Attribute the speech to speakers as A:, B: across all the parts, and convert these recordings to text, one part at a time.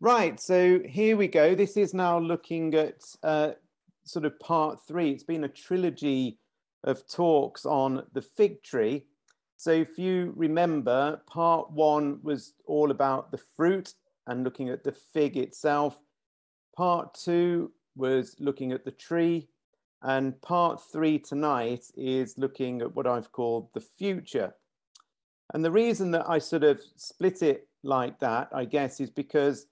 A: Right, so here we go. This is now looking at uh, sort of part three. It's been a trilogy of talks on the fig tree. So if you remember, part one was all about the fruit and looking at the fig itself. Part two was looking at the tree. And part three tonight is looking at what I've called the future. And the reason that I sort of split it like that, I guess, is because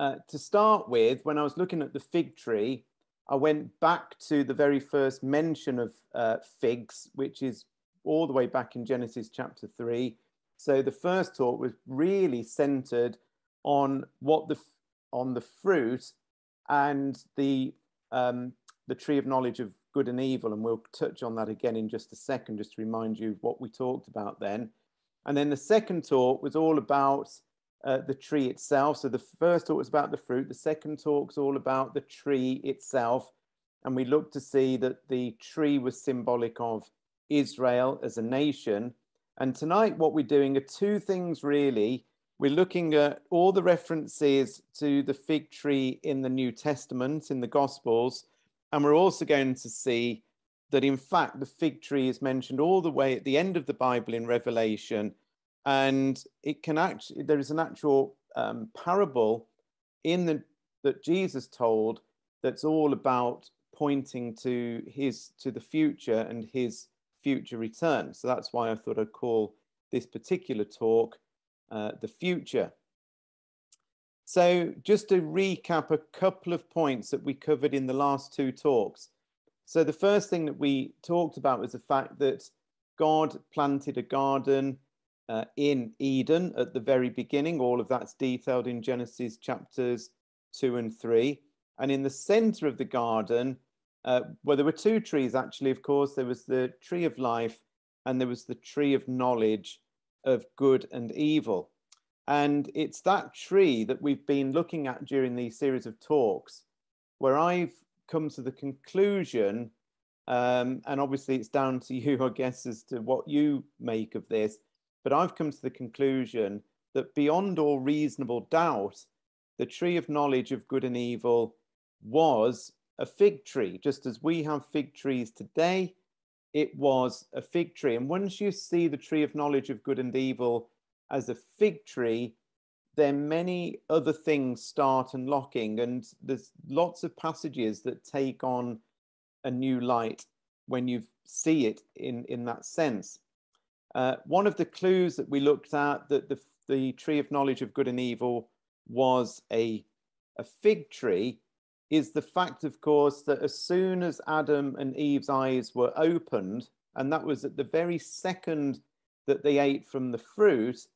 A: uh, to start with, when I was looking at the fig tree, I went back to the very first mention of uh, figs, which is all the way back in Genesis chapter 3. So the first talk was really centered on what the on the fruit and the um, the tree of knowledge of good and evil, and we'll touch on that again in just a second, just to remind you what we talked about then. And then the second talk was all about uh, the tree itself. So the first talk was about the fruit. The second talk is all about the tree itself. And we looked to see that the tree was symbolic of Israel as a nation. And tonight, what we're doing are two things really. We're looking at all the references to the fig tree in the New Testament, in the Gospels. And we're also going to see that, in fact, the fig tree is mentioned all the way at the end of the Bible in Revelation and it can actually there is an actual um, parable in the that Jesus told that's all about pointing to his to the future and his future return. So that's why I thought I'd call this particular talk uh, the future. So just to recap a couple of points that we covered in the last two talks. So the first thing that we talked about was the fact that God planted a garden uh, in Eden at the very beginning. All of that's detailed in Genesis chapters 2 and 3. And in the center of the garden, uh, well, there were two trees actually, of course. There was the tree of life and there was the tree of knowledge of good and evil. And it's that tree that we've been looking at during these series of talks where I've come to the conclusion, um, and obviously it's down to you, I guess, as to what you make of this, but I've come to the conclusion that beyond all reasonable doubt, the tree of knowledge of good and evil was a fig tree. Just as we have fig trees today, it was a fig tree. And once you see the tree of knowledge of good and evil as a fig tree, then many other things start unlocking. And there's lots of passages that take on a new light when you see it in, in that sense. Uh, one of the clues that we looked at that the, the tree of knowledge of good and evil was a, a fig tree is the fact, of course, that as soon as Adam and Eve's eyes were opened, and that was at the very second that they ate from the fruit,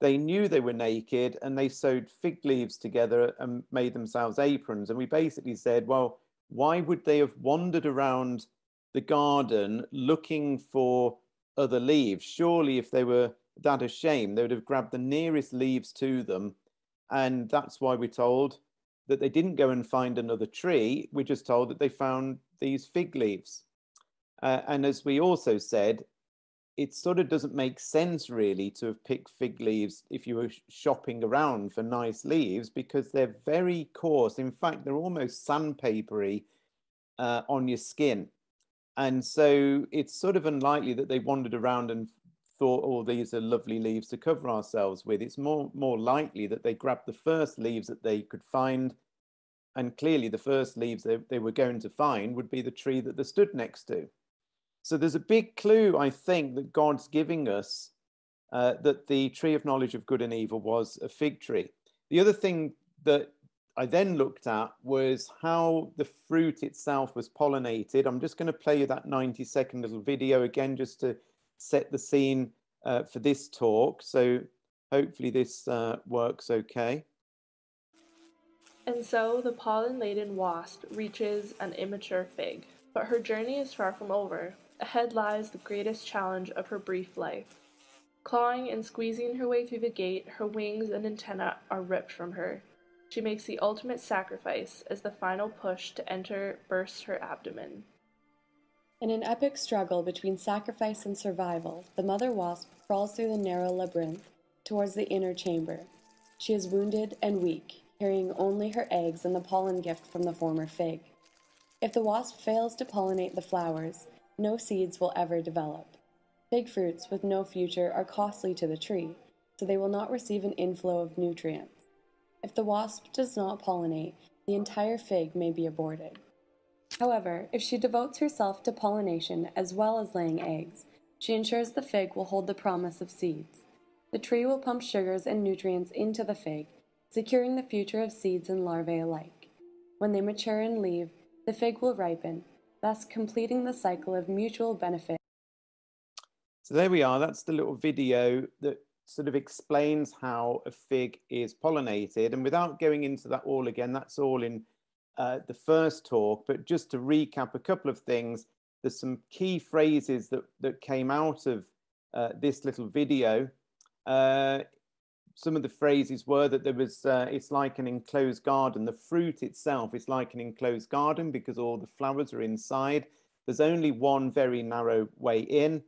A: they knew they were naked and they sewed fig leaves together and made themselves aprons. And we basically said, well, why would they have wandered around the garden looking for other leaves. Surely, if they were that ashamed, they would have grabbed the nearest leaves to them. And that's why we're told that they didn't go and find another tree. We're just told that they found these fig leaves. Uh, and as we also said, it sort of doesn't make sense really to have picked fig leaves if you were shopping around for nice leaves because they're very coarse. In fact, they're almost sandpapery uh, on your skin. And so it's sort of unlikely that they wandered around and thought, oh, these are lovely leaves to cover ourselves with. It's more, more likely that they grabbed the first leaves that they could find. And clearly, the first leaves they, they were going to find would be the tree that they stood next to. So there's a big clue, I think, that God's giving us uh, that the tree of knowledge of good and evil was a fig tree. The other thing that I then looked at was how the fruit itself was pollinated. I'm just going to play you that 90 second little video again just to set the scene uh, for this talk. So hopefully this uh, works okay.
B: And so the pollen laden wasp reaches an immature fig. But her journey is far from over. Ahead lies the greatest challenge of her brief life. Clawing and squeezing her way through the gate, her wings and antennae are ripped from her. She makes the ultimate sacrifice as the final push to enter bursts her abdomen.
C: In an epic struggle between sacrifice and survival, the mother wasp crawls through the narrow labyrinth towards the inner chamber. She is wounded and weak, carrying only her eggs and the pollen gift from the former fig. If the wasp fails to pollinate the flowers, no seeds will ever develop. Fig fruits with no future are costly to the tree, so they will not receive an inflow of nutrients. If the wasp does not pollinate, the entire fig may be aborted. However, if she devotes herself to pollination as well as laying eggs, she ensures the fig will hold the promise of seeds. The tree will pump sugars and nutrients into the fig, securing the future of seeds and larvae alike. When they mature and leave, the fig will ripen, thus completing the cycle of mutual benefit.
A: So there we are. That's the little video that sort of explains how a fig is pollinated. And without going into that all again, that's all in uh, the first talk. But just to recap a couple of things, there's some key phrases that, that came out of uh, this little video. Uh, some of the phrases were that there was, uh, it's like an enclosed garden. The fruit itself is like an enclosed garden because all the flowers are inside. There's only one very narrow way in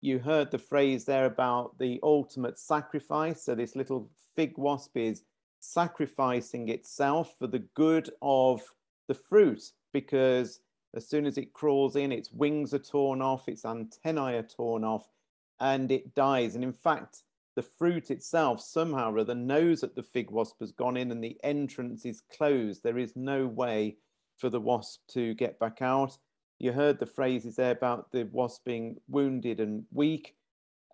A: you heard the phrase there about the ultimate sacrifice. So this little fig wasp is sacrificing itself for the good of the fruit because as soon as it crawls in, its wings are torn off, its antennae are torn off, and it dies. And in fact, the fruit itself somehow or other knows that the fig wasp has gone in and the entrance is closed. There is no way for the wasp to get back out you heard the phrases there about the wasp being wounded and weak.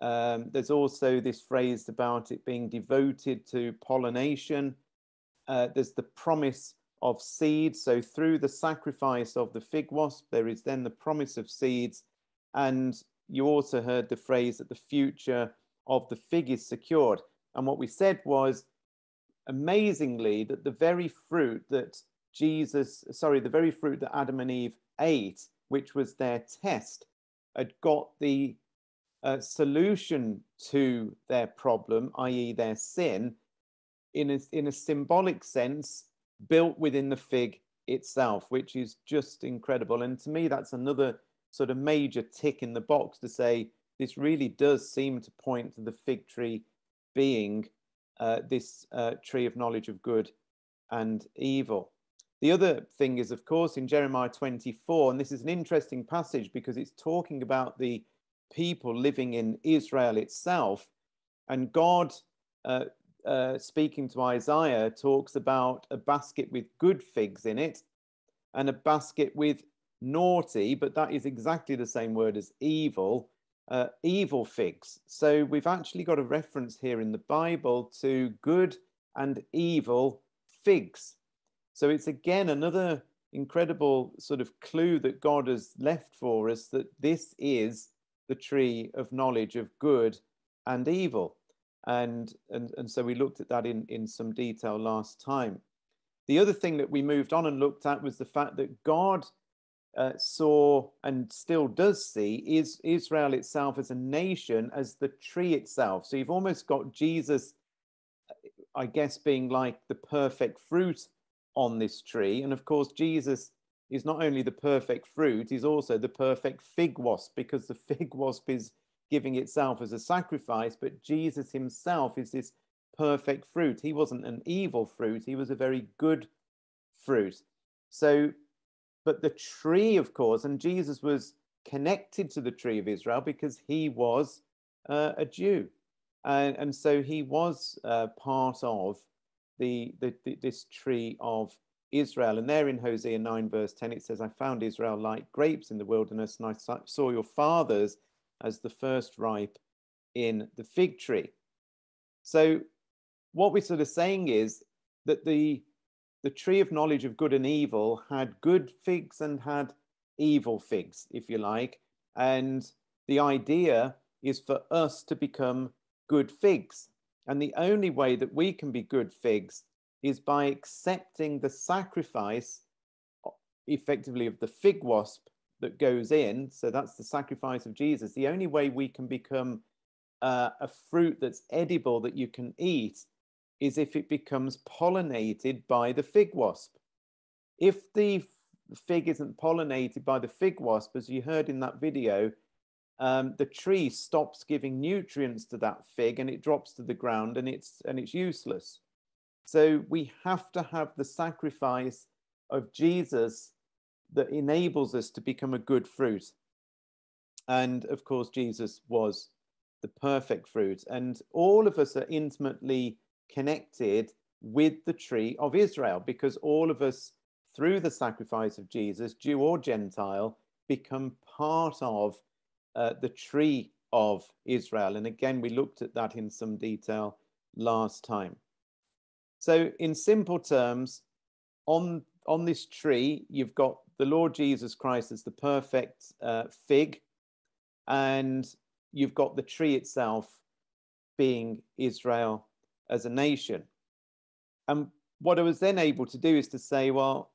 A: Um, there's also this phrase about it being devoted to pollination. Uh, there's the promise of seeds. So, through the sacrifice of the fig wasp, there is then the promise of seeds. And you also heard the phrase that the future of the fig is secured. And what we said was amazingly that the very fruit that Jesus, sorry, the very fruit that Adam and Eve ate which was their test, had got the uh, solution to their problem, i.e., their sin, in a, in a symbolic sense, built within the fig itself, which is just incredible. And to me, that's another sort of major tick in the box to say this really does seem to point to the fig tree being uh, this uh, tree of knowledge of good and evil. The other thing is, of course, in Jeremiah 24, and this is an interesting passage because it's talking about the people living in Israel itself. And God, uh, uh, speaking to Isaiah, talks about a basket with good figs in it and a basket with naughty, but that is exactly the same word as evil, uh, evil figs. So we've actually got a reference here in the Bible to good and evil figs. So it's again another incredible sort of clue that God has left for us that this is the tree of knowledge of good and evil. And, and, and so we looked at that in, in some detail last time. The other thing that we moved on and looked at was the fact that God uh, saw and still does see is Israel itself as a nation, as the tree itself. So you've almost got Jesus, I guess, being like the perfect fruit on this tree. And of course, Jesus is not only the perfect fruit, he's also the perfect fig wasp because the fig wasp is giving itself as a sacrifice, but Jesus himself is this perfect fruit. He wasn't an evil fruit, he was a very good fruit. So, but the tree, of course, and Jesus was connected to the tree of Israel because he was uh, a Jew. And, and so he was uh, part of the, the, the, this tree of Israel. And there in Hosea 9, verse 10, it says, I found Israel like grapes in the wilderness, and I saw your fathers as the first ripe in the fig tree. So, what we're sort of saying is that the, the tree of knowledge of good and evil had good figs and had evil figs, if you like. And the idea is for us to become good figs. And the only way that we can be good figs is by accepting the sacrifice effectively of the fig wasp that goes in. So that's the sacrifice of Jesus. The only way we can become uh, a fruit that's edible that you can eat is if it becomes pollinated by the fig wasp. If the fig isn't pollinated by the fig wasp, as you heard in that video, um, the tree stops giving nutrients to that fig and it drops to the ground and it's and it's useless. So we have to have the sacrifice of Jesus that enables us to become a good fruit. And of course, Jesus was the perfect fruit. And all of us are intimately connected with the tree of Israel because all of us, through the sacrifice of Jesus, Jew or Gentile, become part of uh, the tree of Israel. And again, we looked at that in some detail last time. So, in simple terms, on, on this tree, you've got the Lord Jesus Christ as the perfect uh, fig, and you've got the tree itself being Israel as a nation. And what I was then able to do is to say, well,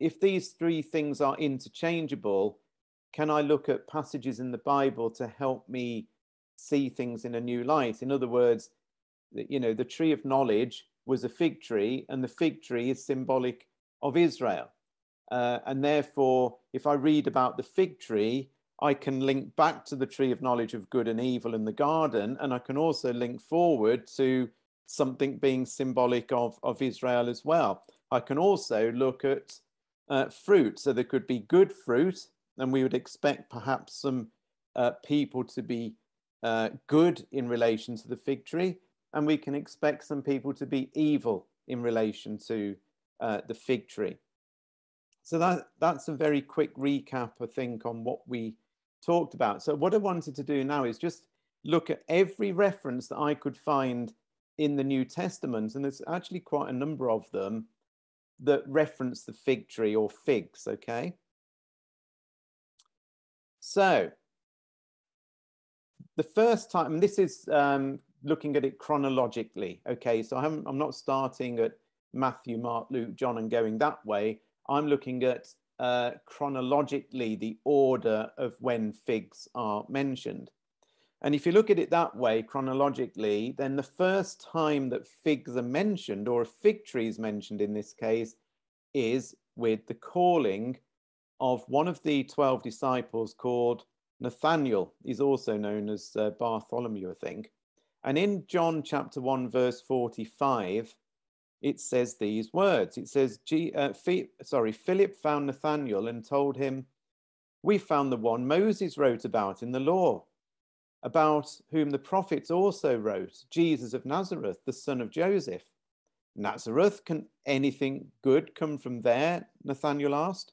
A: if these three things are interchangeable, can I look at passages in the Bible to help me see things in a new light? In other words, you know, the tree of knowledge was a fig tree, and the fig tree is symbolic of Israel. Uh, and therefore, if I read about the fig tree, I can link back to the tree of knowledge of good and evil in the garden, and I can also link forward to something being symbolic of, of Israel as well. I can also look at uh, fruit. So there could be good fruit, and we would expect perhaps some uh, people to be uh, good in relation to the fig tree, and we can expect some people to be evil in relation to uh, the fig tree. So that, that's a very quick recap, I think, on what we talked about. So what I wanted to do now is just look at every reference that I could find in the New Testament, and there's actually quite a number of them that reference the fig tree or figs, okay? So, the first time, this is um, looking at it chronologically, okay? So I'm, I'm not starting at Matthew, Mark, Luke, John, and going that way. I'm looking at uh, chronologically the order of when figs are mentioned. And if you look at it that way, chronologically, then the first time that figs are mentioned, or a fig tree is mentioned in this case, is with the calling of one of the 12 disciples called Nathaniel. He's also known as uh, Bartholomew, I think. And in John chapter 1, verse 45, it says these words. It says, G, uh, sorry, Philip found Nathaniel and told him, We found the one Moses wrote about in the law about whom the prophets also wrote, Jesus of Nazareth, the son of Joseph. Nazareth, can anything good come from there? Nathanael asked.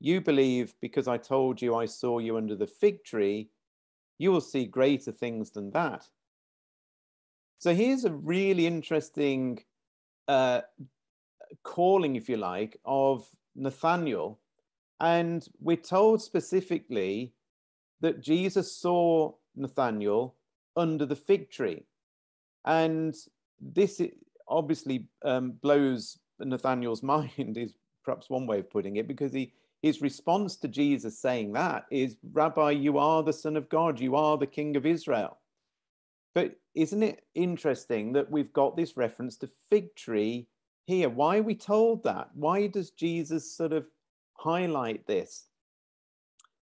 A: You believe because I told you I saw you under the fig tree, you will see greater things than that. So here's a really interesting uh, calling, if you like, of Nathaniel. and we're told specifically that Jesus saw Nathaniel under the fig tree. And this obviously um, blows Nathaniel's mind, is perhaps one way of putting it, because he, his response to Jesus saying that is, Rabbi, you are the Son of God, you are the King of Israel. But isn't it interesting that we've got this reference to fig tree here? Why are we told that? Why does Jesus sort of highlight this.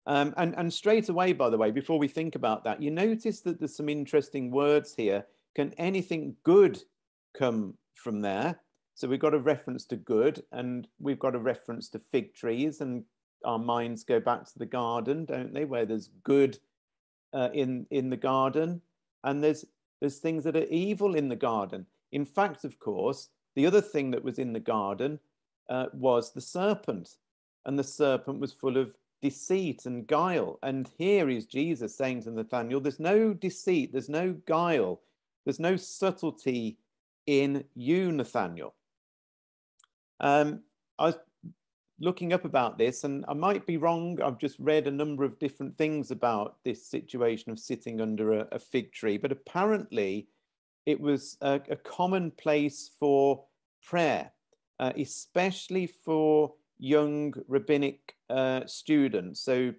A: Um, and, and straight away, by the way, before we think about that, you notice that there's some interesting words here. Can anything good come from there? So we've got a reference to good, and we've got a reference to fig trees, and our minds go back to the garden, don't they? Where there's good uh, in in the garden, and there's there's things that are evil in the garden. In fact, of course, the other thing that was in the garden uh, was the serpent and the serpent was full of deceit and guile. And here is Jesus saying to Nathanael, There's no deceit, there's no guile, there's no subtlety in you, Nathanael. Um, I was looking up about this, and I might be wrong. I've just read a number of different things about this situation of sitting under a, a fig tree, but apparently it was a, a common place for prayer uh, especially for young rabbinic uh, students. So,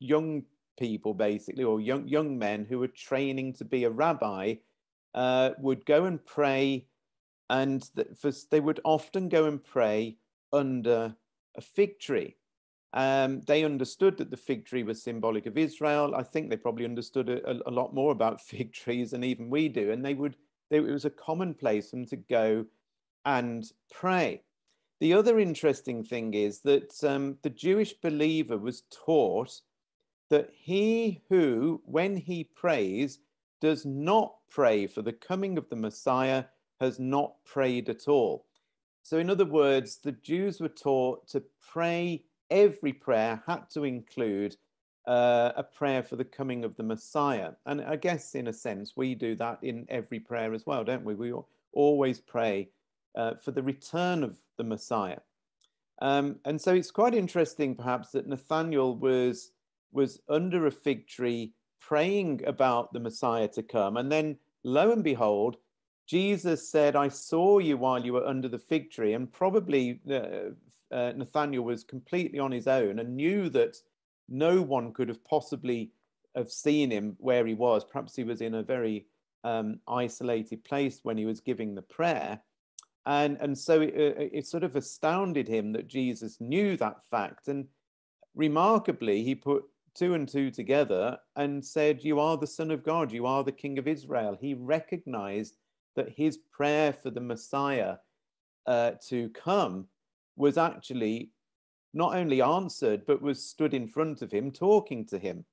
A: young people, basically, or young, young men who were training to be a rabbi, uh, would go and pray, and for, they would often go and pray under a fig tree. Um, they understood that the fig tree was symbolic of Israel. I think they probably understood a, a, lot more about fig trees than even we do. And they would, they, it was a commonplace for them to go and pray. The other interesting thing is that um, the Jewish believer was taught that he who, when he prays, does not pray for the coming of the Messiah has not prayed at all. So, in other words, the Jews were taught to pray every prayer had to include uh, a prayer for the coming of the Messiah. And I guess, in a sense, we do that in every prayer as well, don't we? We always pray uh, for the return of the Messiah. Um, and so it's quite interesting, perhaps, that Nathaniel was was under a fig tree praying about the Messiah to come, and then lo and behold, Jesus said, "I saw you while you were under the fig tree," and probably uh, uh, Nathaniel was completely on his own and knew that no one could have possibly have seen him where he was. Perhaps he was in a very um, isolated place when he was giving the prayer. And, and so it, uh, it sort of astounded him that Jesus knew that fact. And remarkably, he put two and two together and said, You are the Son of God, you are the King of Israel. He recognized that his prayer for the Messiah uh, to come was actually not only answered, but was stood in front of him talking to him.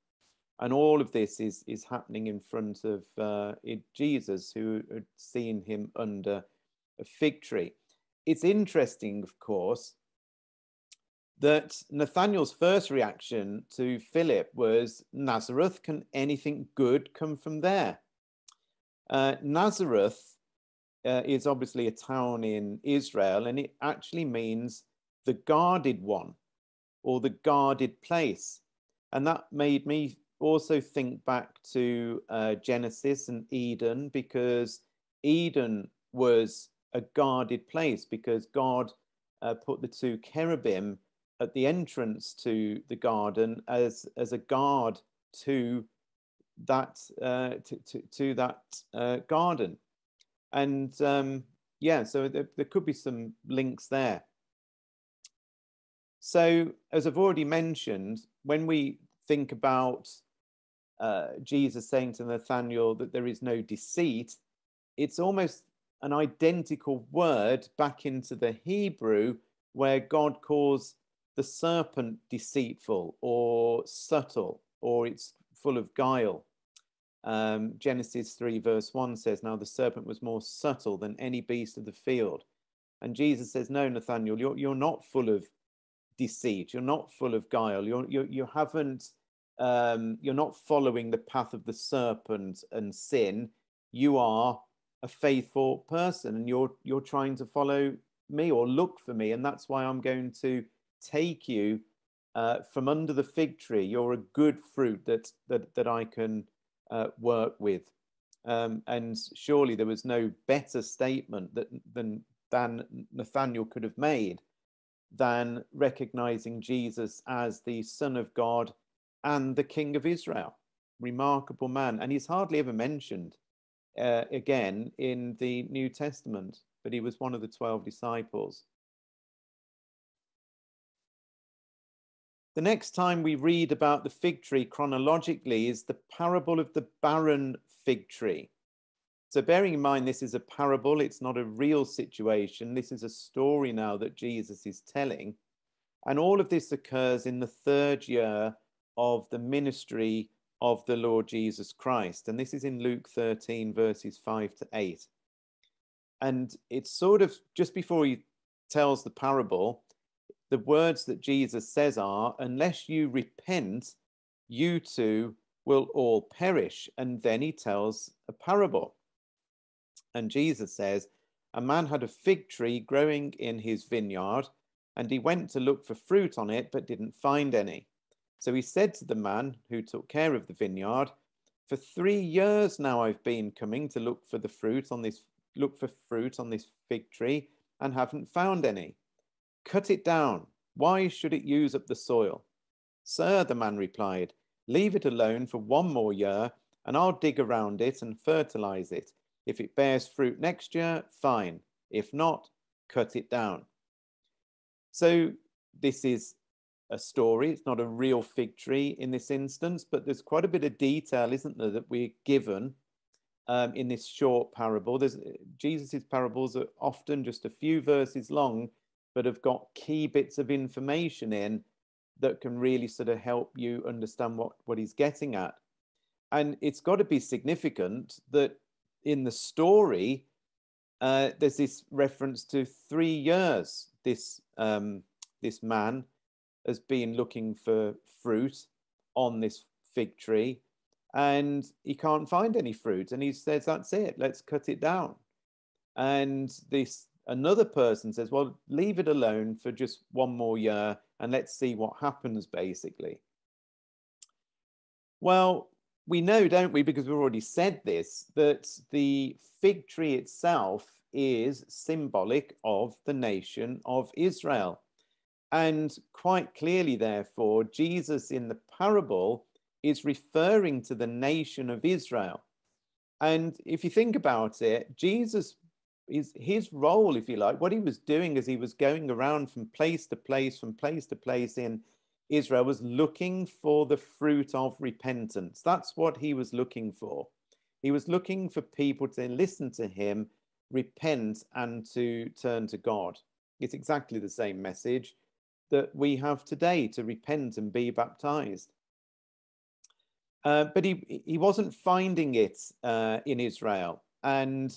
A: And all of this is, is happening in front of uh, Jesus, who had seen him under a fig tree. It's interesting, of course, that Nathaniel's first reaction to Philip was Nazareth, can anything good come from there? Uh, Nazareth uh, is obviously a town in Israel, and it actually means the guarded one or the guarded place. And that made me also think back to uh, Genesis and Eden because Eden was a guarded place because God uh, put the two cherubim at the entrance to the garden as as a guard to that uh, to, to, to that uh, garden and um, yeah, so there, there could be some links there. So, as I've already mentioned, when we think about uh, Jesus saying to Nathaniel that there is no deceit, it's almost an identical word back into the Hebrew where God calls the serpent deceitful or subtle or it's full of guile. Um, Genesis 3, verse 1 says, Now the serpent was more subtle than any beast of the field. And Jesus says, No, Nathaniel, you're, you're not full of deceit. You're not full of guile. You're, you're, you haven't, um, you're not following the path of the serpent and sin. You are a faithful person and you're, you're trying to follow me or look for me. And that's why I'm going to take you uh, from under the fig tree. You're a good fruit that, that, that I can uh, work with. Um, and surely there was no better statement that, than, than Nathaniel could have made than recognizing Jesus as the Son of God and the King of Israel. Remarkable man. And he's hardly ever mentioned uh, again in the New Testament, but he was one of the 12 disciples. The next time we read about the fig tree chronologically is the parable of the barren fig tree. So, bearing in mind this is a parable, it's not a real situation. This is a story now that Jesus is telling. And all of this occurs in the third year of the ministry of the Lord Jesus Christ. And this is in Luke 13, verses 5 to 8. And it's sort of just before he tells the parable, the words that Jesus says are, unless you repent, you too will all perish. And then he tells a parable. And Jesus says, A man had a fig tree growing in his vineyard, and he went to look for fruit on it, but didn't find any. So he said to the man who took care of the vineyard, For three years now I've been coming to look for the fruit on this look for fruit on this fig tree, and haven't found any. Cut it down. Why should it use up the soil? Sir, the man replied, leave it alone for one more year, and I'll dig around it and fertilize it. If it bears fruit next year, fine. If not, cut it down. So, this is a story. It's not a real fig tree in this instance, but there's quite a bit of detail, isn't there, that we're given um, in this short parable. There's Jesus's parables are often just a few verses long, but have got key bits of information in that can really sort of help you understand what, what he's getting at. And it's got to be significant that in the story, uh, there's this reference to three years. This um, this man has been looking for fruit on this fig tree and he can't find any fruit and he says that's it let's cut it down and this another person says well leave it alone for just one more year and let's see what happens basically well we know don't we because we've already said this that the fig tree itself is symbolic of the nation of Israel and quite clearly, therefore, Jesus in the parable is referring to the nation of Israel. And if you think about it, Jesus is his role, if you like, what he was doing as he was going around from place to place, from place to place in Israel, was looking for the fruit of repentance. That's what he was looking for. He was looking for people to listen to him, repent, and to turn to God. It's exactly the same message that we have today to repent and be baptized. Uh, but he, he wasn't finding it uh, in Israel. And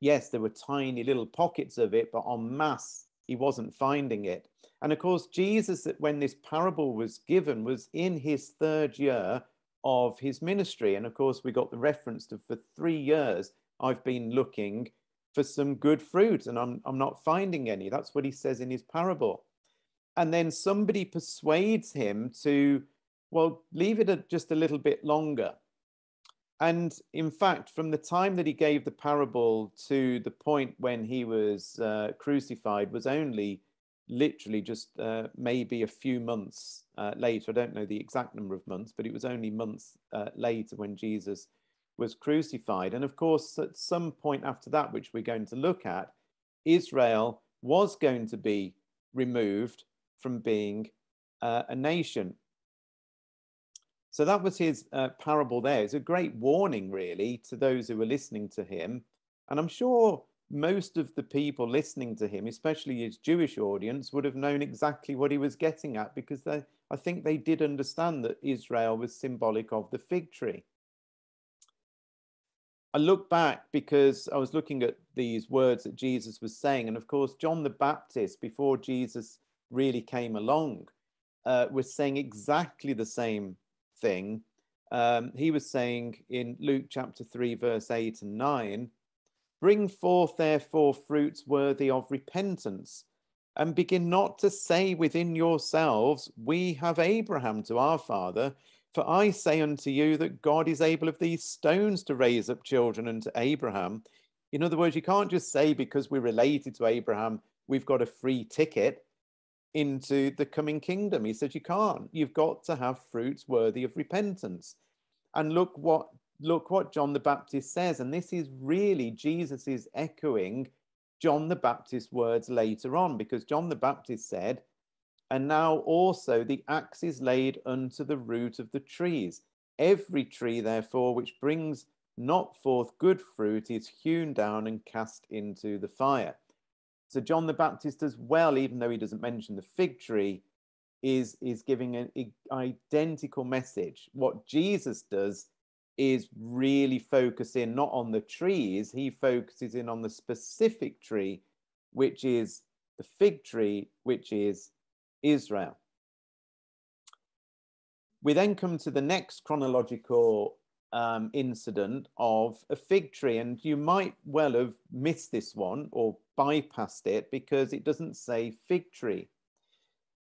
A: yes, there were tiny little pockets of it, but en masse, he wasn't finding it. And of course, Jesus, when this parable was given, was in his third year of his ministry. And of course, we got the reference to for three years, I've been looking for some good fruit and I'm, I'm not finding any. That's what he says in his parable and then somebody persuades him to well leave it a, just a little bit longer and in fact from the time that he gave the parable to the point when he was uh, crucified was only literally just uh, maybe a few months uh, later i don't know the exact number of months but it was only months uh, later when jesus was crucified and of course at some point after that which we're going to look at israel was going to be removed from being uh, a nation. So that was his uh, parable there. It's a great warning, really, to those who were listening to him. And I'm sure most of the people listening to him, especially his Jewish audience, would have known exactly what he was getting at because they, I think they did understand that Israel was symbolic of the fig tree. I look back because I was looking at these words that Jesus was saying. And of course, John the Baptist, before Jesus really came along uh, was saying exactly the same thing. Um, he was saying in Luke chapter 3, verse 8 and 9 Bring forth, therefore, fruits worthy of repentance, and begin not to say within yourselves, We have Abraham to our father. For I say unto you that God is able of these stones to raise up children unto Abraham. In other words, you can't just say because we're related to Abraham, we've got a free ticket into the coming kingdom. He said, You can't. You've got to have fruits worthy of repentance. And look what look what John the Baptist says. And this is really Jesus is echoing John the Baptist's words later on, because John the Baptist said, And now also the axe is laid unto the root of the trees. Every tree, therefore, which brings not forth good fruit is hewn down and cast into the fire. So John the Baptist as well, even though he doesn't mention the fig tree, is is giving an identical message. What Jesus does is really focus in not on the trees, he focuses in on the specific tree, which is the fig tree, which is Israel. We then come to the next chronological um, incident of a fig tree. And you might well have missed this one or bypassed it because it doesn't say fig tree.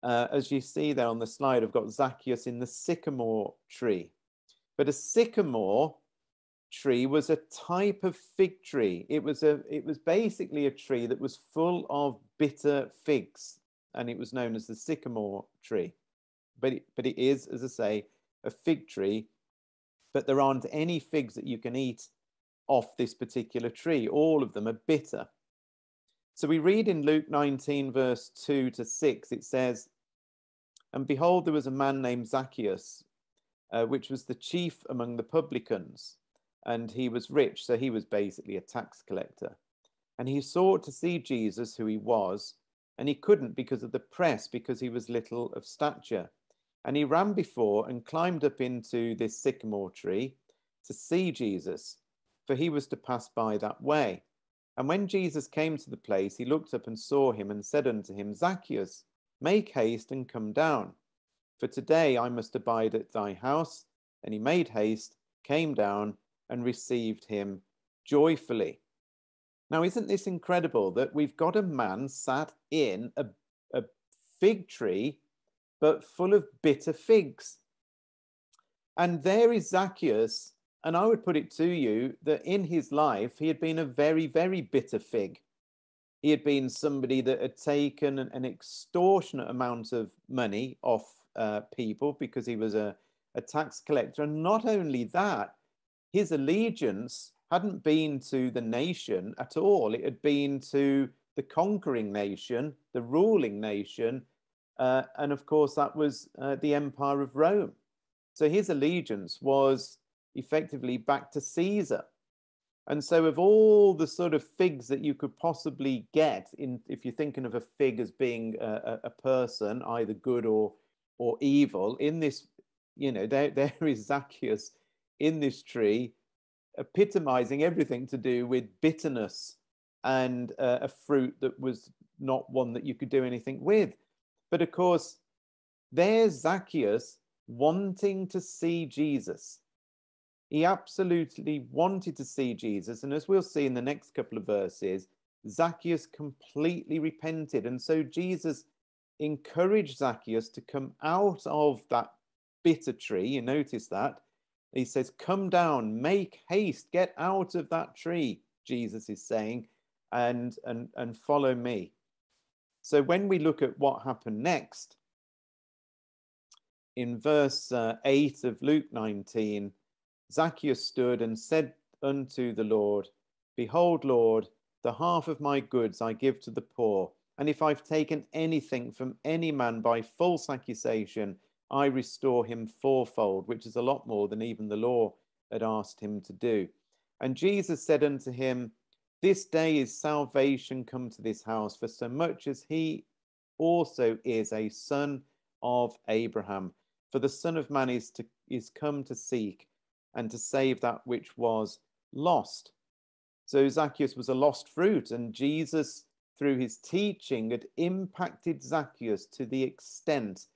A: Uh, as you see there on the slide, I've got Zacchaeus in the sycamore tree. But a sycamore tree was a type of fig tree. It was a it was basically a tree that was full of bitter figs, and it was known as the sycamore tree. But it, but it is, as I say, a fig tree. But there aren't any figs that you can eat off this particular tree. All of them are bitter. So we read in Luke 19, verse 2 to 6, it says, And behold, there was a man named Zacchaeus, uh, which was the chief among the publicans and he was rich, so he was basically a tax collector. And he sought to see Jesus, who he was, and he couldn't because of the press, because he was little of stature. And he ran before and climbed up into this sycamore tree to see Jesus, for he was to pass by that way. And when Jesus came to the place, he looked up and saw him and said unto him, Zacchaeus, make haste and come down, for today I must abide at thy house. And he made haste, came down, and received him joyfully. Now, isn't this incredible that we've got a man sat in a, a fig tree, but full of bitter figs? And there is Zacchaeus, and I would put it to you that in his life, he had been a very, very bitter fig. He had been somebody that had taken an, extortionate amount of money off uh, people because he was a, a tax collector. And not only that, his allegiance hadn't been to the nation at all. It had been to the conquering nation, the ruling nation. Uh, and of course, that was uh, the Empire of Rome. So his allegiance was effectively back to Caesar. And so, of all the sort of figs that you could possibly get, in if you're thinking of a fig as being a, a person, either good or or evil, in this, you know, there, there is Zacchaeus in this tree, epitomizing everything to do with bitterness and uh, a fruit that was not one that you could do anything with. But of course, there's Zacchaeus wanting to see Jesus. He absolutely wanted to see Jesus. And as we'll see in the next couple of verses, Zacchaeus completely repented. And so Jesus encouraged Zacchaeus to come out of that bitter tree. You notice that he says, Come down, make haste, get out of that tree, Jesus is saying, and, and, and follow me. So when we look at what happened next, in verse uh, 8 of Luke 19, Zacchaeus stood and said unto the Lord, Behold, Lord, the half of my goods I give to the poor. And if I've taken anything from any man by false accusation, I restore him fourfold, which is a lot more than even the law had asked him to do. And Jesus said unto him, This day is salvation come to this house, for so much as he also is a son of Abraham. For the Son of Man is, to, is come to seek and to save that which was lost. So Zacchaeus was a lost fruit, and Jesus, through his teaching, had impacted Zacchaeus to the extent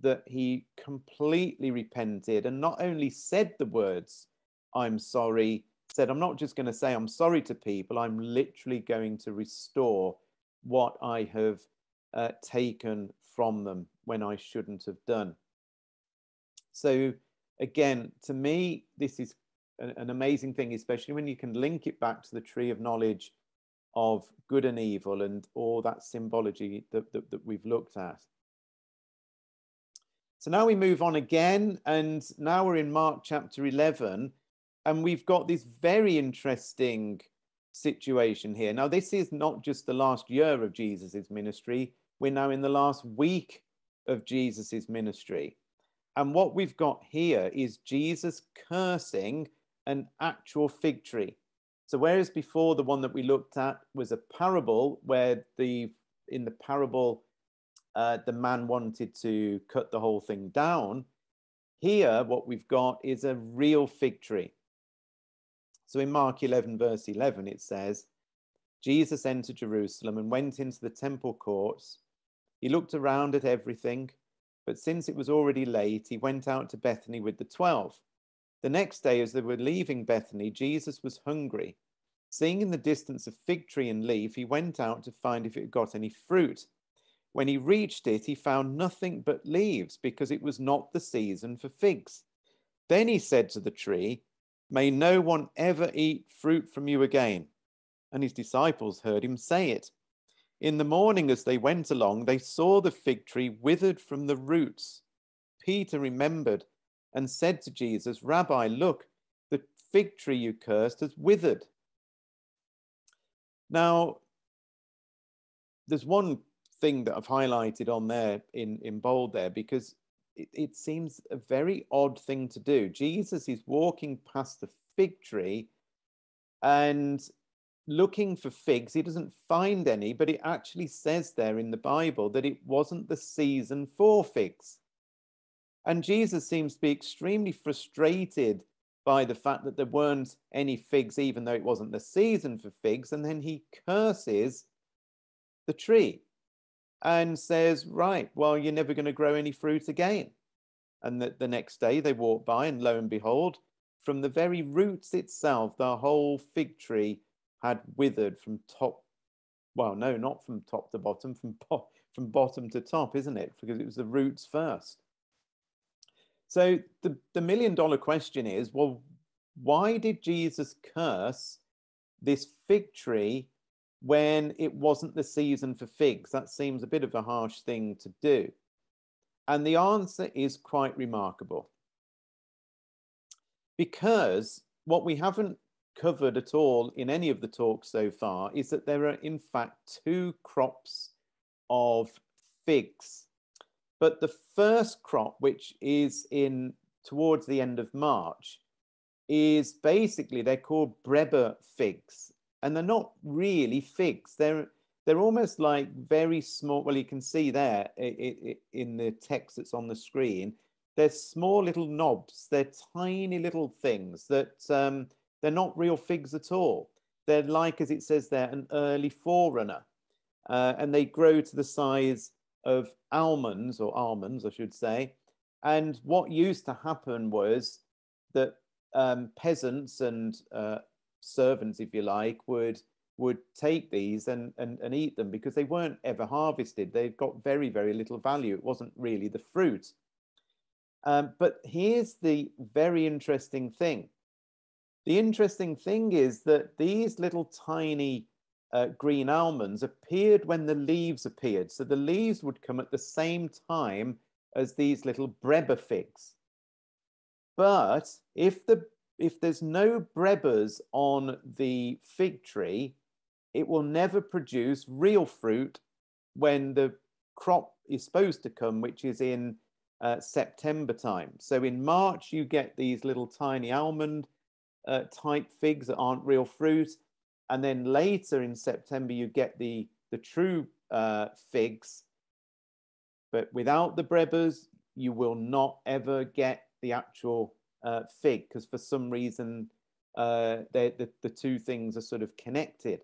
A: that he completely repented and not only said the words, I'm sorry, said, I'm not just going to say I'm sorry to people, I'm literally going to restore what I have uh, taken from them when I shouldn't have done. So, again, to me, this is an, amazing thing, especially when you can link it back to the tree of knowledge of good and evil and all that symbology that, that, that we've looked at. So now we move on again, and now we're in Mark chapter 11, and we've got this very interesting situation here. Now, this is not just the last year of Jesus's ministry, we're now in the last week of Jesus's ministry. And what we've got here is Jesus cursing an actual fig tree. So, whereas before the one that we looked at was a parable where the in the parable uh, the man wanted to cut the whole thing down. Here, what we've got is a real fig tree. So in Mark 11, verse 11, it says, Jesus entered Jerusalem and went into the temple courts. He looked around at everything, but since it was already late, he went out to Bethany with the twelve. The next day, as they were leaving Bethany, Jesus was hungry. Seeing in the distance a fig tree and leaf, he went out to find if it had got any fruit. When he reached it, he found nothing but leaves because it was not the season for figs. Then he said to the tree, May no one ever eat fruit from you again. And his disciples heard him say it. In the morning, as they went along, they saw the fig tree withered from the roots. Peter remembered and said to Jesus, Rabbi, look, the fig tree you cursed has withered. Now, there's one thing that I've highlighted on there in, in bold there because it, it seems a very odd thing to do. Jesus is walking past the fig tree and looking for figs. He doesn't find any, but it actually says there in the Bible that it wasn't the season for figs. And Jesus seems to be extremely frustrated by the fact that there weren't any figs, even though it wasn't the season for figs. And then he curses the tree and says, Right, well, you're never going to grow any fruit again. And the, the next day they walk by, and lo and behold, from the very roots itself, the whole fig tree had withered from top. Well, no, not from top to bottom, from, from bottom to top, isn't it? Because it was the roots first. So the, the million dollar question is well, why did Jesus curse this fig tree when it wasn't the season for figs? That seems a bit of a harsh thing to do. And the answer is quite remarkable. Because what we haven't covered at all in any of the talks so far is that there are, in fact, two crops of figs. But the first crop, which is in towards the end of March, is basically they're called Breba figs, and they're not really figs. They're they're almost like very small. Well, you can see there in the text that's on the screen. They're small little knobs. They're tiny little things that um, they're not real figs at all. They're like, as it says there, an early forerunner. Uh, and they grow to the size of almonds, or almonds, I should say. And what used to happen was that um, peasants and uh, servants, if you like, would would take these and, and, and eat them because they weren't ever harvested. They've got very, very little value. It wasn't really the fruit. Um, but here's the very interesting thing the interesting thing is that these little tiny uh, green almonds appeared when the leaves appeared. So the leaves would come at the same time as these little breba figs. But if the if there's no brebas on the fig tree, it will never produce real fruit when the crop is supposed to come, which is in uh, September time. So in March, you get these little tiny almond uh, type figs that aren't real fruit. And then later in September, you get the, the true uh, figs. But without the brebas, you will not ever get the actual uh, fig because for some reason, uh, the, the two things are sort of connected.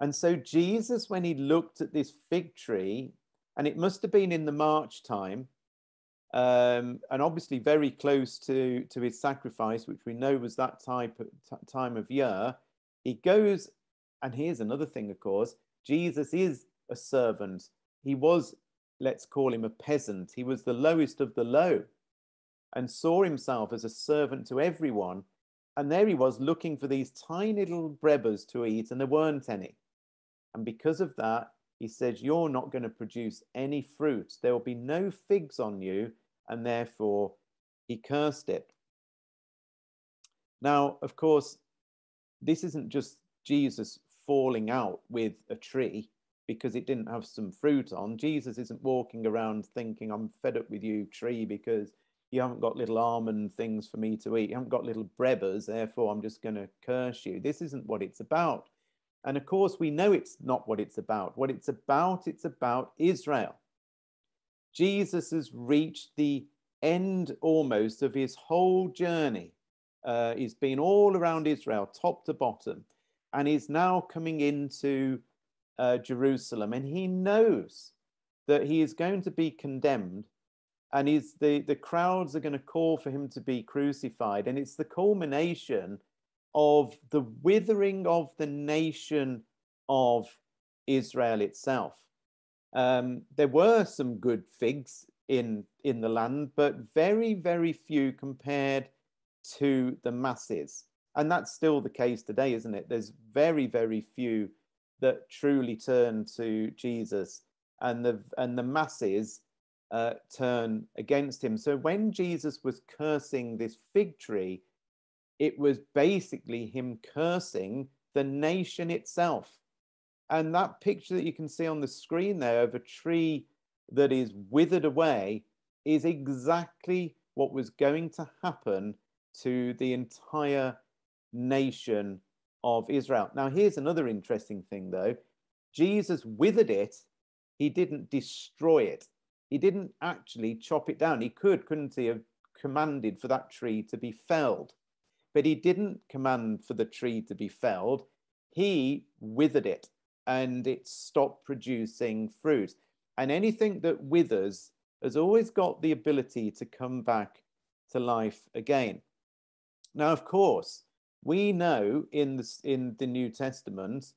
A: And so Jesus, when he looked at this fig tree, and it must have been in the March time, um, and obviously very close to, to his sacrifice, which we know was that type of, time of year. He goes, and here's another thing, of course Jesus is a servant. He was, let's call him a peasant. He was the lowest of the low and saw himself as a servant to everyone. And there he was looking for these tiny little brebas to eat, and there weren't any. And because of that, he says, You're not going to produce any fruit. There will be no figs on you and therefore he cursed it. Now, of course, this isn't just Jesus falling out with a tree because it didn't have some fruit on. Jesus isn't walking around thinking, I'm fed up with you, tree, because you haven't got little almond things for me to eat. You haven't got little brebas, therefore I'm just going to curse you. This isn't what it's about. And of course, we know it's not what it's about. What it's about, it's about Israel. Jesus has reached the end almost of his whole journey. Uh, he's been all around Israel, top to bottom, and he's now coming into uh, Jerusalem. And he knows that he is going to be condemned, and he's, the, the crowds are going to call for him to be crucified. And it's the culmination of the withering of the nation of Israel itself. Um, there were some good figs in in the land, but very very few compared to the masses. And that's still the case today, isn't it? There's very, very few that truly turn to Jesus, and the and the masses uh, turn against him. So when Jesus was cursing this fig tree, it was basically him cursing the nation itself. And that picture that you can see on the screen there of a tree that is withered away is exactly what was going to happen to the entire nation of Israel. Now, here's another interesting thing, though Jesus withered it, he didn't destroy it. He didn't actually chop it down. He could, couldn't he, have commanded for that tree to be felled? But he didn't command for the tree to be felled. He withered it and it stopped producing fruit. And anything that withers has always got the ability to come back to life again. Now, of course, we know in the, in the New Testament,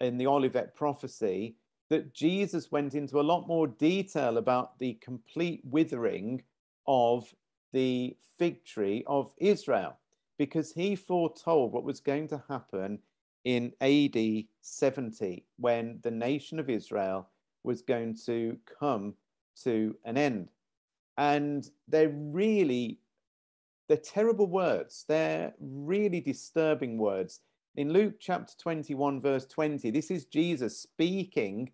A: in the Olivet prophecy, that Jesus went into a lot more detail about the complete withering of the fig tree of Israel, because he foretold what was going to happen in AD 70 when the nation of Israel was going to come to an end. And they're really, they're terrible words. They're really disturbing words. In Luke chapter 21, verse 20, this is Jesus speaking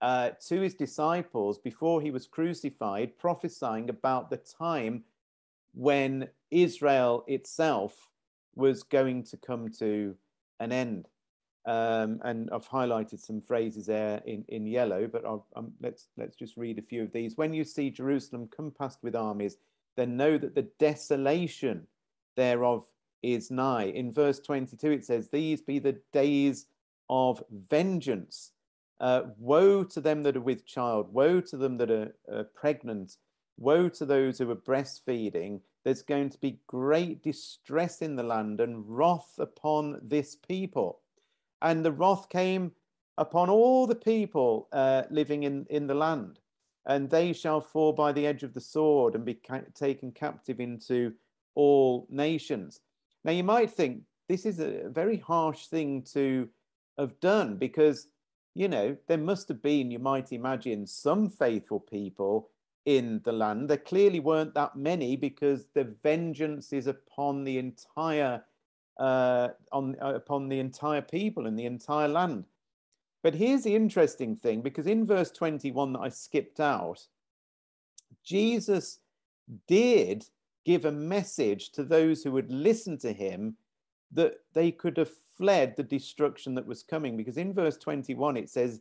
A: uh, to his disciples before he was crucified, prophesying about the time when Israel itself was going to come to an end. Um, and I've highlighted some phrases there in, in yellow, but um, let's let's just read a few of these. When you see Jerusalem compassed with armies, then know that the desolation thereof is nigh. In verse 22, it says, These be the days of vengeance. Uh, woe to them that are with child, woe to them that are uh, pregnant, woe to those who are breastfeeding. There's going to be great distress in the land and wrath upon this people and the wrath came upon all the people uh, living in, in the land, and they shall fall by the edge of the sword and be ca- taken captive into all nations. Now, you might think this is a very harsh thing to have done because, you know, there must have been, you might imagine, some faithful people in the land. There clearly weren't that many because the vengeance is upon the entire uh, on, uh, upon the entire people and the entire land. But here's the interesting thing because in verse 21 that I skipped out, Jesus did give a message to those who would listen to him that they could have fled the destruction that was coming. Because in verse 21, it says,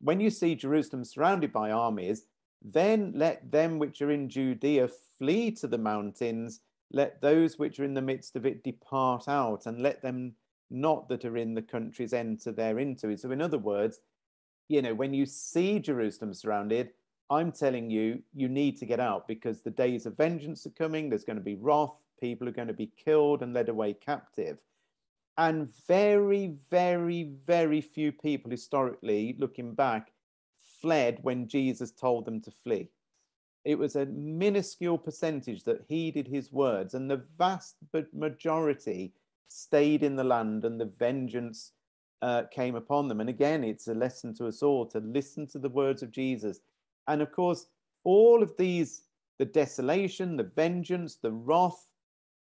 A: When you see Jerusalem surrounded by armies, then let them which are in Judea flee to the mountains let those which are in the midst of it depart out, and let them not that are in the countries enter thereinto. So, in other words, you know, when you see Jerusalem surrounded, I'm telling you, you need to get out because the days of vengeance are coming. There's going to be wrath. People are going to be killed and led away captive. And very, very, very few people historically, looking back, fled when Jesus told them to flee. It was a minuscule percentage that heeded his words, and the vast majority stayed in the land, and the vengeance uh, came upon them. And again, it's a lesson to us all to listen to the words of Jesus. And of course, all of these the desolation, the vengeance, the wrath,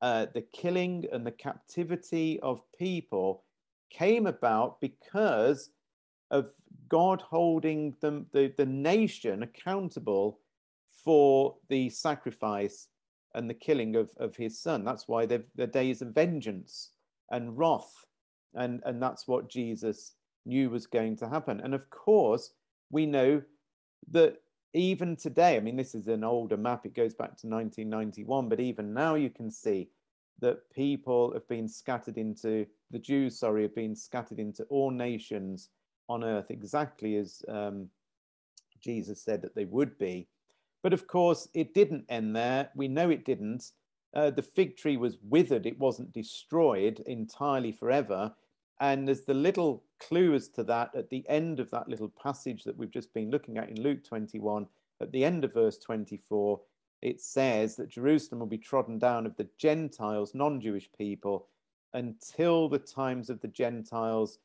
A: uh, the killing, and the captivity of people came about because of God holding them, the, the nation accountable for the sacrifice and the killing of, of his son. That's why they're days of vengeance and wrath. And, and that's what Jesus knew was going to happen. And of course, we know that even today, I mean, this is an older map, it goes back to 1991, but even now you can see that people have been scattered into, the Jews, sorry, have been scattered into all nations on earth, exactly as um, Jesus said that they would be. But of course, it didn't end there. We know it didn't. Uh, the fig tree was withered, it wasn't destroyed entirely forever. And there's the little clues to that at the end of that little passage that we've just been looking at in Luke 21, at the end of verse 24. it says that Jerusalem will be trodden down of the Gentiles, non Jewish people, until the times of the Gentiles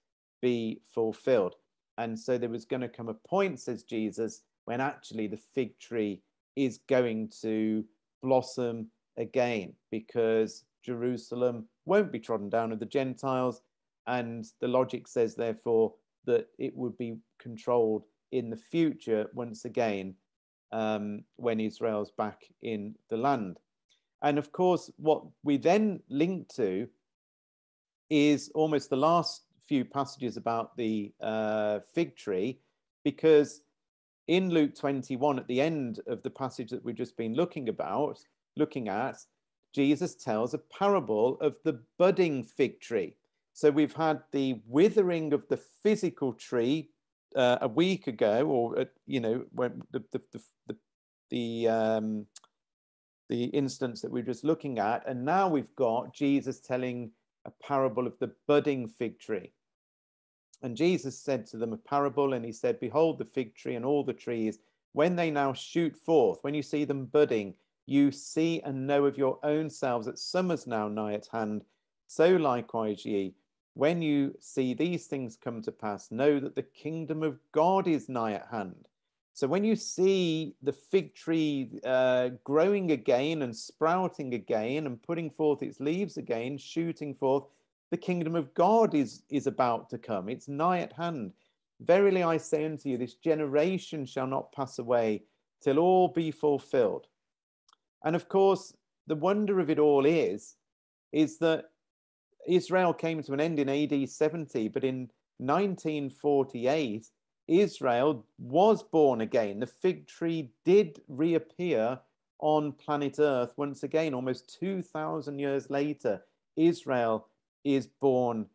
A: be fulfilled. And so there was going to come a point, says Jesus, when actually the fig tree is going to blossom again because Jerusalem won't be trodden down of the Gentiles. And the logic says, therefore, that it would be controlled in the future once again um, when Israel's back in the land. And of course, what we then link to is almost the last few passages about the uh, fig tree, because in Luke 21, at the end of the passage that we've just been looking about, looking at, Jesus tells a parable of the budding fig tree. So we've had the withering of the physical tree uh, a week ago, or uh, you know, when the the the the, the, um, the instance that we're just looking at, and now we've got Jesus telling a parable of the budding fig tree. And Jesus said to them a parable, and he said, Behold, the fig tree and all the trees, when they now shoot forth, when you see them budding, you see and know of your own selves that summer's now nigh at hand. So likewise, ye, when you see these things come to pass, know that the kingdom of God is nigh at hand. So when you see the fig tree uh, growing again and sprouting again and putting forth its leaves again, shooting forth, the kingdom of God is, is about to come. It's nigh at hand. Verily I say unto you, this generation shall not pass away till all be fulfilled. And of course, the wonder of it all is, is that Israel came to an end in AD 70, but in 1948, Israel was born again. The fig tree did reappear on planet Earth once again, almost 2,000 years later. Israel is born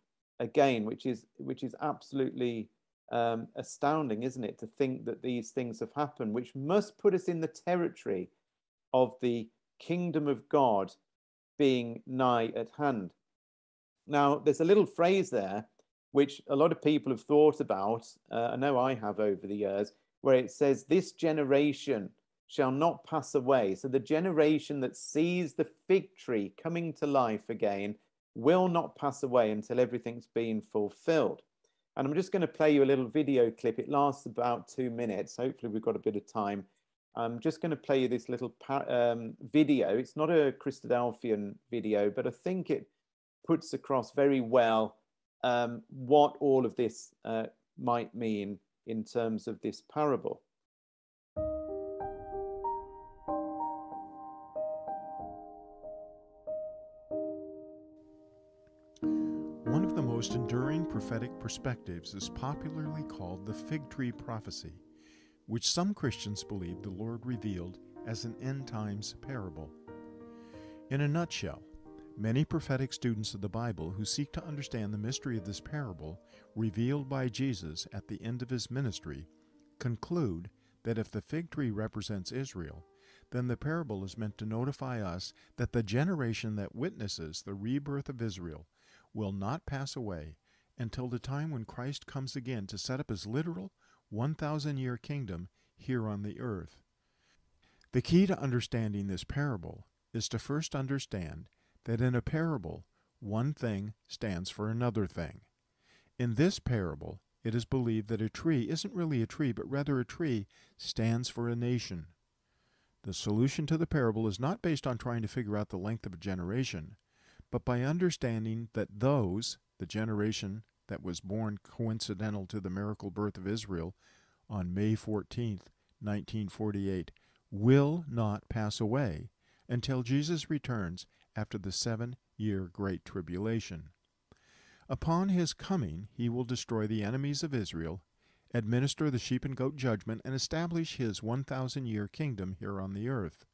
A: again, which is which is absolutely um, astounding, isn't it? To think that these things have happened, which must put us in the territory of the kingdom of God being nigh at hand. Now, there's a little phrase there which a lot of people have thought about. Uh, I know I have over the years, where it says, This generation shall not pass away. So the generation that sees the fig tree coming to life again will not pass away until everything's been fulfilled. And I'm just going to play you a little video clip. It lasts about two minutes. Hopefully, we've got a bit of time. I'm just going to play you this little um, video. It's not a Christadelphian video, but I think it puts across very well um, what all of this uh, might mean in terms of this parable.
D: One of the most enduring prophetic perspectives is popularly called the fig tree prophecy, which some Christians believe the Lord revealed as an end times parable. In a nutshell, Many prophetic students of the Bible who seek to understand the mystery of this parable revealed by Jesus at the end of his ministry conclude that if the fig tree represents Israel, then the parable is meant to notify us that the generation that witnesses the rebirth of Israel will not pass away until the time when Christ comes again to set up his literal 1,000 year kingdom here on the earth. The key to understanding this parable is to first understand that in a parable, one thing stands for another thing. In this parable, it is believed that a tree isn't really a tree, but rather a tree stands for a nation. The solution to the parable is not based on trying to figure out the length of a generation, but by understanding that those, the generation that was born coincidental to the miracle birth of Israel on May 14, 1948, will not pass away until Jesus returns after the seven year Great Tribulation. Upon his coming, he will destroy the enemies of Israel, administer the sheep and goat judgment, and establish his 1,000 year kingdom here on the earth.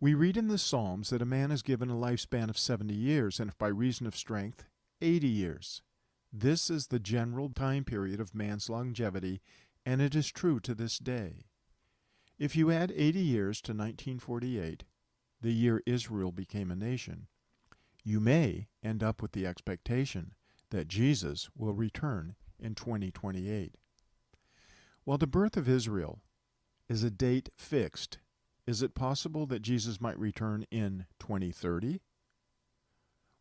D: We read in the Psalms that a man is given a lifespan of 70 years, and if by reason of strength, 80 years. This is the general time period of man's longevity, and it is true to this day. If you add 80 years to 1948, the year Israel became a nation, you may end up with the expectation that Jesus will return in 2028. While the birth of Israel is a date fixed Is it possible that Jesus might return in 2030?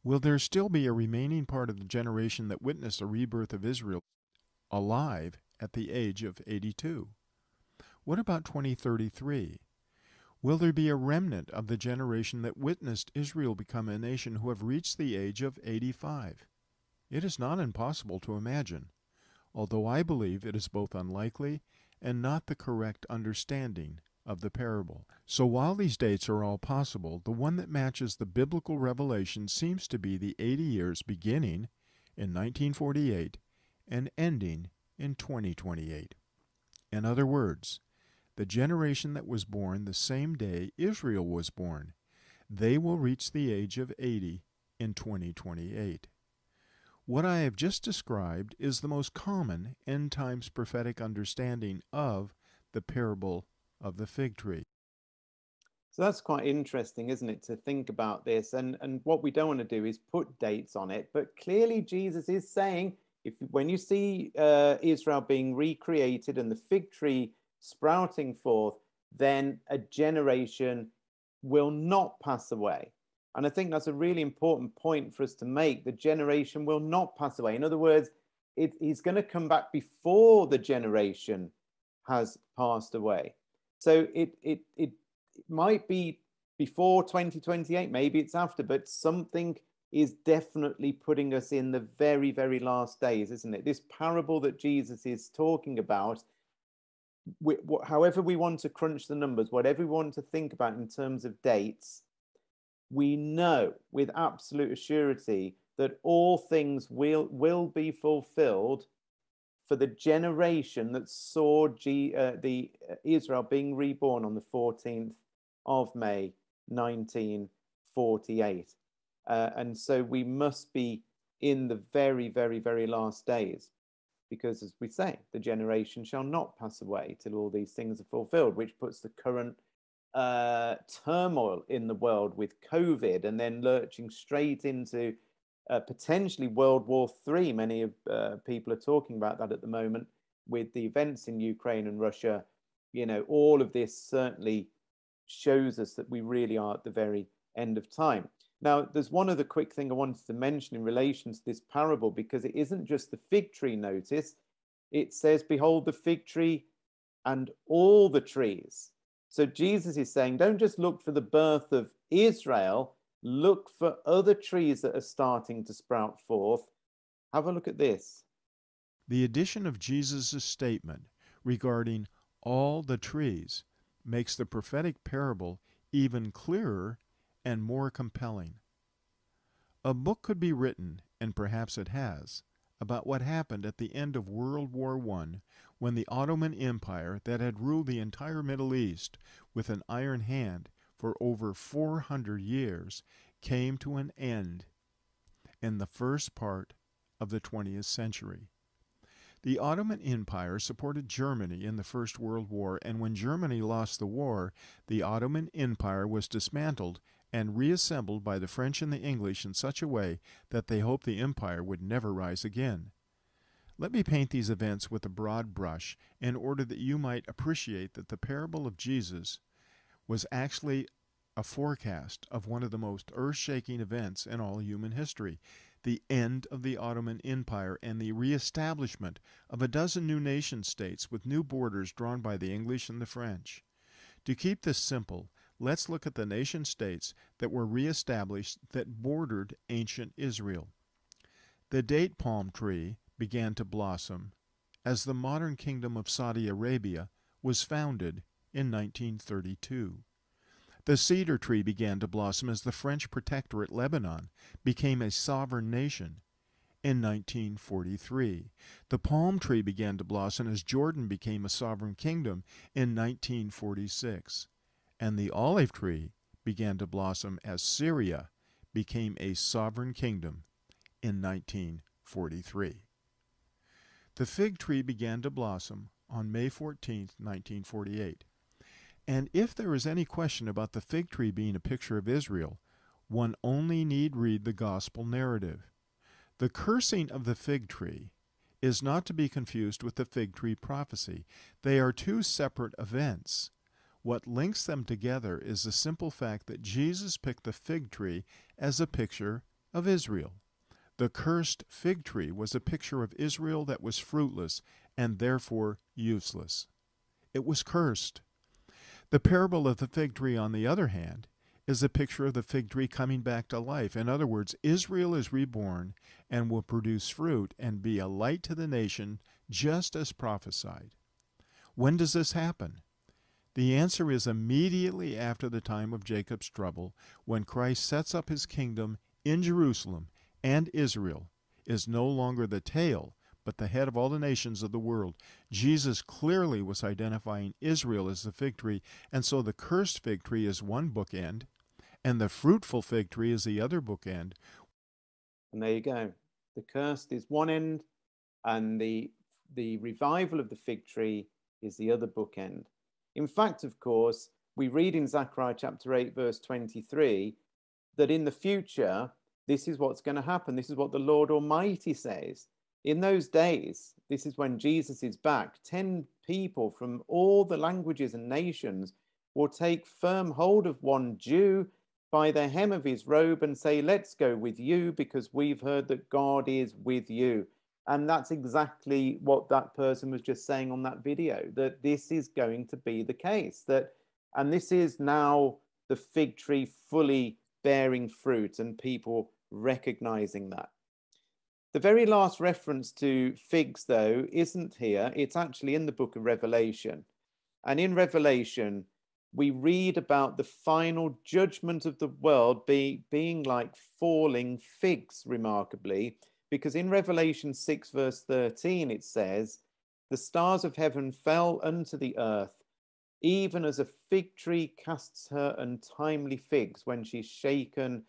D: Will there still be a remaining part of the generation that witnessed the rebirth of Israel alive at the age of 82? What about 2033? Will there be a remnant of the generation that witnessed Israel become a nation who have reached the age of 85? It is not impossible to imagine, although I believe it is both unlikely and not the correct understanding of the parable. So while these dates are all possible, the one that matches the biblical revelation seems to be the 80 years beginning in 1948 and ending in 2028. In other words, the generation that was born the same day Israel was born, they will reach the age of 80 in 2028. What I have just described is the most common end times prophetic understanding of the parable of the fig tree.
A: So that's quite interesting, isn't it, to think about this? And and what we don't want to do is put dates on it, but clearly Jesus is saying, if when you see uh, Israel being recreated and the fig tree sprouting forth, then a generation will not pass away. And I think that's a really important point for us to make. The generation will not pass away. In other words, it, he's going to come back before the generation has passed away. So it, it, it, it might be before 2028, maybe it's after, but something is definitely putting us in the very, very last days, isn't it? This parable that Jesus is talking about, we, however we want to crunch the numbers, whatever we want to think about in terms of dates, we know with absolute surety that all things will, will be fulfilled for the generation that saw G, uh, the uh, Israel being reborn on the 14th of May 1948. Uh, and so we must be in the very, very, very last days because, as we say, the generation shall not pass away till all these things are fulfilled, which puts the current uh, turmoil in the world with COVID and then lurching straight into uh, potentially World War III. Many of uh, people are talking about that at the moment with the events in Ukraine and Russia. You know, all of this certainly shows us that we really are at the very end of time. Now, there's one other quick thing I wanted to mention in relation to this parable because it isn't just the fig tree notice. It says, Behold the fig tree and all the trees. So Jesus is saying, don't just look for the birth of Israel, look for other trees that are starting to sprout forth. Have a look at this.
D: The addition of Jesus' statement regarding all the trees makes the prophetic parable even clearer and more compelling. A book could be written, and perhaps it has, about what happened at the end of World War I when the Ottoman Empire, that had ruled the entire Middle East with an iron hand for over 400 years, came to an end in the first part of the 20th century. The Ottoman Empire supported Germany in the First World War, and when Germany lost the war, the Ottoman Empire was dismantled and reassembled by the French and the English in such a way that they hoped the empire would never rise again. Let me paint these events with a broad brush in order that you might appreciate that the parable of Jesus was actually a forecast of one of the most earth shaking events in all human history the end of the Ottoman Empire and the reestablishment of a dozen new nation states with new borders drawn by the English and the French. To keep this simple, let's look at the nation states that were reestablished that bordered ancient Israel. The date palm tree began to blossom as the modern kingdom of Saudi Arabia was founded in 1932. The cedar tree began to blossom as the French protectorate Lebanon became a sovereign nation in 1943. The palm tree began to blossom as Jordan became a sovereign kingdom in 1946 and the olive tree began to blossom as Syria became a sovereign kingdom in 1943. The fig tree began to blossom on May 14, 1948. And if there is any question about the fig tree being a picture of Israel, one only need read the gospel narrative. The cursing of the fig tree is not to be confused with the fig tree prophecy. They are two separate events. What links them together is the simple fact that Jesus picked the fig tree as a picture of Israel. The cursed fig tree was a picture of Israel that was fruitless and therefore useless. It was cursed. The parable of the fig tree, on the other hand, is a picture of the fig tree coming back to life. In other words, Israel is reborn and will produce fruit and be a light to the nation, just as prophesied. When does this happen? The answer is immediately after the time of Jacob's trouble, when Christ sets up his kingdom in Jerusalem and Israel, is no longer the tail, but the head of all the nations of the world. Jesus clearly was identifying Israel as the fig tree, and so the cursed fig tree is one bookend, and the fruitful fig tree is the other bookend.
A: And there you go. The cursed is one end, and the the revival of the fig tree is the other bookend. In fact, of course, we read in Zechariah chapter 8, verse 23, that in the future, this is what's going to happen. This is what the Lord Almighty says. In those days, this is when Jesus is back, 10 people from all the languages and nations will take firm hold of one Jew by the hem of his robe and say, Let's go with you because we've heard that God is with you. And that's exactly what that person was just saying on that video that this is going to be the case. That, and this is now the fig tree fully bearing fruit and people recognizing that. The very last reference to figs, though, isn't here. It's actually in the book of Revelation. And in Revelation, we read about the final judgment of the world be, being like falling figs, remarkably, because in Revelation 6, verse 13, it says, The stars of heaven fell unto the earth, even as a fig tree casts her untimely figs when she's shaken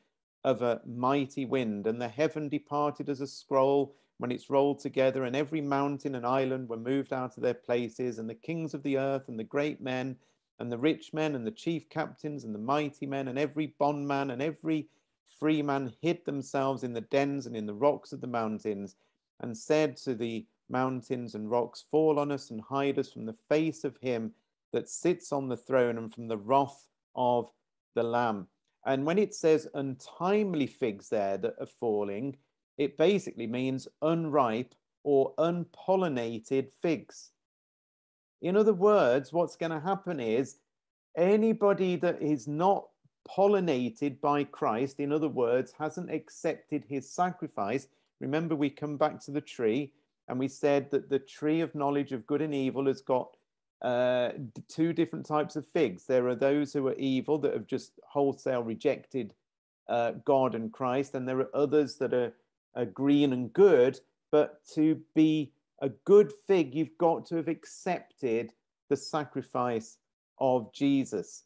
A: of a mighty wind, and the heaven departed as a scroll when it's rolled together, and every mountain and island were moved out of their places, and the kings of the earth, and the great men, and the rich men and the chief captains and the mighty men and every bondman and every free man hid themselves in the dens and in the rocks of the mountains and said to the mountains and rocks, Fall on us and hide us from the face of him that sits on the throne and from the wrath of the Lamb. And when it says untimely figs there that are falling, it basically means unripe or unpollinated figs. In other words, what's going to happen is anybody that is not pollinated by Christ, in other words, hasn't accepted his sacrifice. Remember, we come back to the tree and we said that the tree of knowledge of good and evil has got uh, two different types of figs. There are those who are evil that have just wholesale rejected uh, God and Christ, and there are others that are, are green and good. But to be a good fig, you've got to have accepted the sacrifice of Jesus.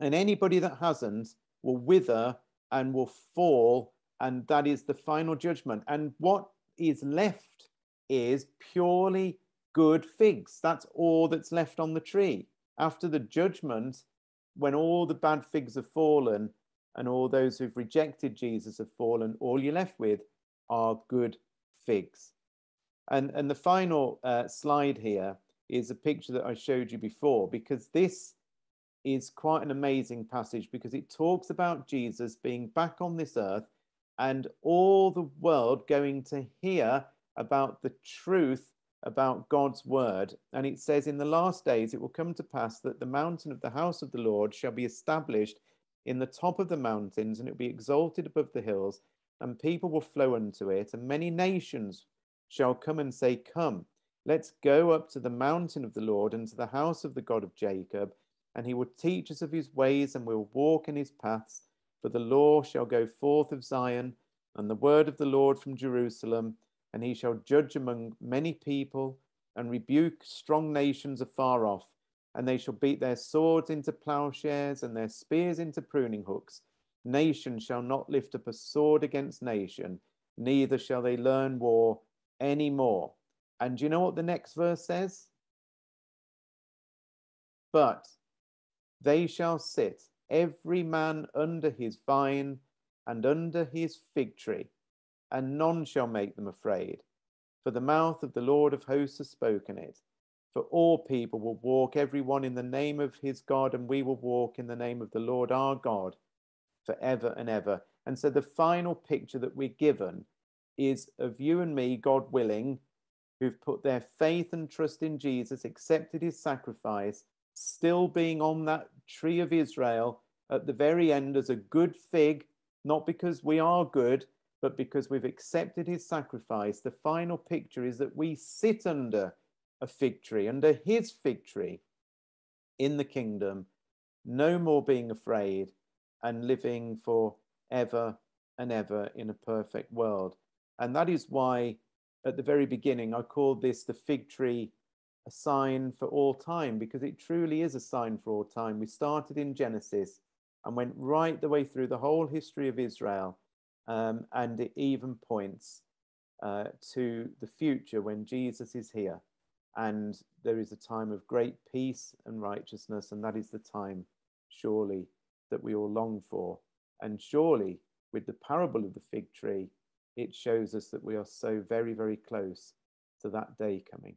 A: And anybody that hasn't will wither and will fall, and that is the final judgment. And what is left is purely good figs. That's all that's left on the tree. After the judgment, when all the bad figs have fallen and all those who've rejected Jesus have fallen, all you're left with are good figs. And, and the final uh, slide here is a picture that I showed you before, because this is quite an amazing passage because it talks about Jesus being back on this earth and all the world going to hear about the truth about God's word. And it says, In the last days it will come to pass that the mountain of the house of the Lord shall be established in the top of the mountains, and it will be exalted above the hills, and people will flow unto it, and many nations shall come and say, Come, let's go up to the mountain of the Lord and to the house of the God of Jacob, and he will teach us of his ways, and we'll walk in his paths. For the law shall go forth of Zion, and the word of the Lord from Jerusalem, and he shall judge among many people, and rebuke strong nations afar off. And they shall beat their swords into plowshares, and their spears into pruning hooks. Nation shall not lift up a sword against nation, neither shall they learn war anymore. And do you know what the next verse says? But they shall sit, every man under his vine and under his fig tree, and none shall make them afraid. For the mouth of the Lord of hosts has spoken it. For all people will walk, everyone in the name of his God, and we will walk in the name of the Lord our God forever and ever. And so the final picture that we're given is of you and me, God willing, who've put their faith and trust in Jesus, accepted his sacrifice, still being on that tree of Israel at the very end as a good fig, not because we are good, but because we've accepted his sacrifice. The final picture is that we sit under a fig tree, under his fig tree in the kingdom, no more being afraid and living for ever and ever in a perfect world. And that is why at the very beginning I called this the fig tree a sign for all time, because it truly is a sign for all time. We started in Genesis and went right the way through the whole history of Israel. Um, and it even points uh, to the future when Jesus is here. And there is a time of great peace and righteousness, and that is the time, surely, that we all long for. And surely, with the parable of the fig tree, it shows us that we are so very, very close to that day coming.